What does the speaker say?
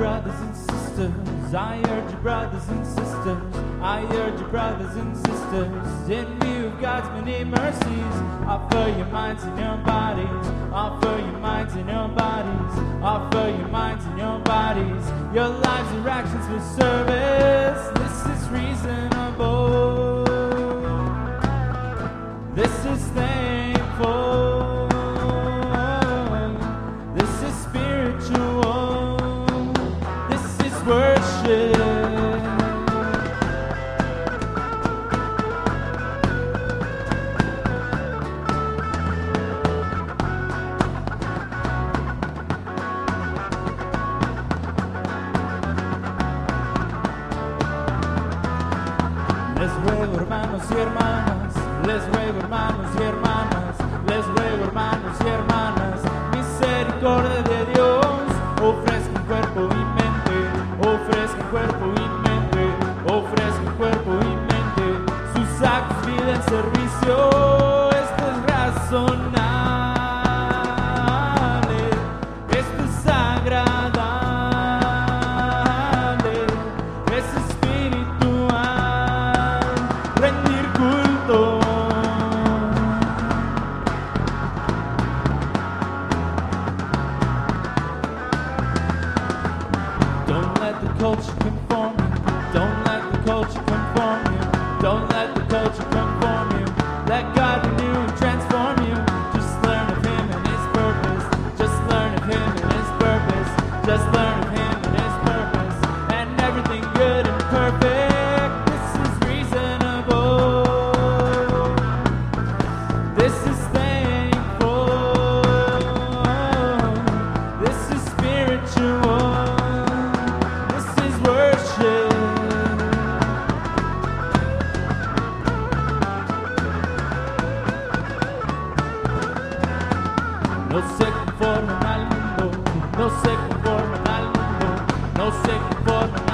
sisters, I urge you, brothers and sisters, I urge you, brothers and sisters, in view of God's many mercies, offer your minds and your bodies, offer your minds and your bodies, offer your minds and your bodies, your lives and actions for service. Les ruego hermanos y hermanas, les ruego hermanos sus actos, vida en servicio, esto es razonable, esto es agradable, es espiritual, rendir culto. Don't let the culture No se conformen al mundo, no se conformen al mundo, no se conformen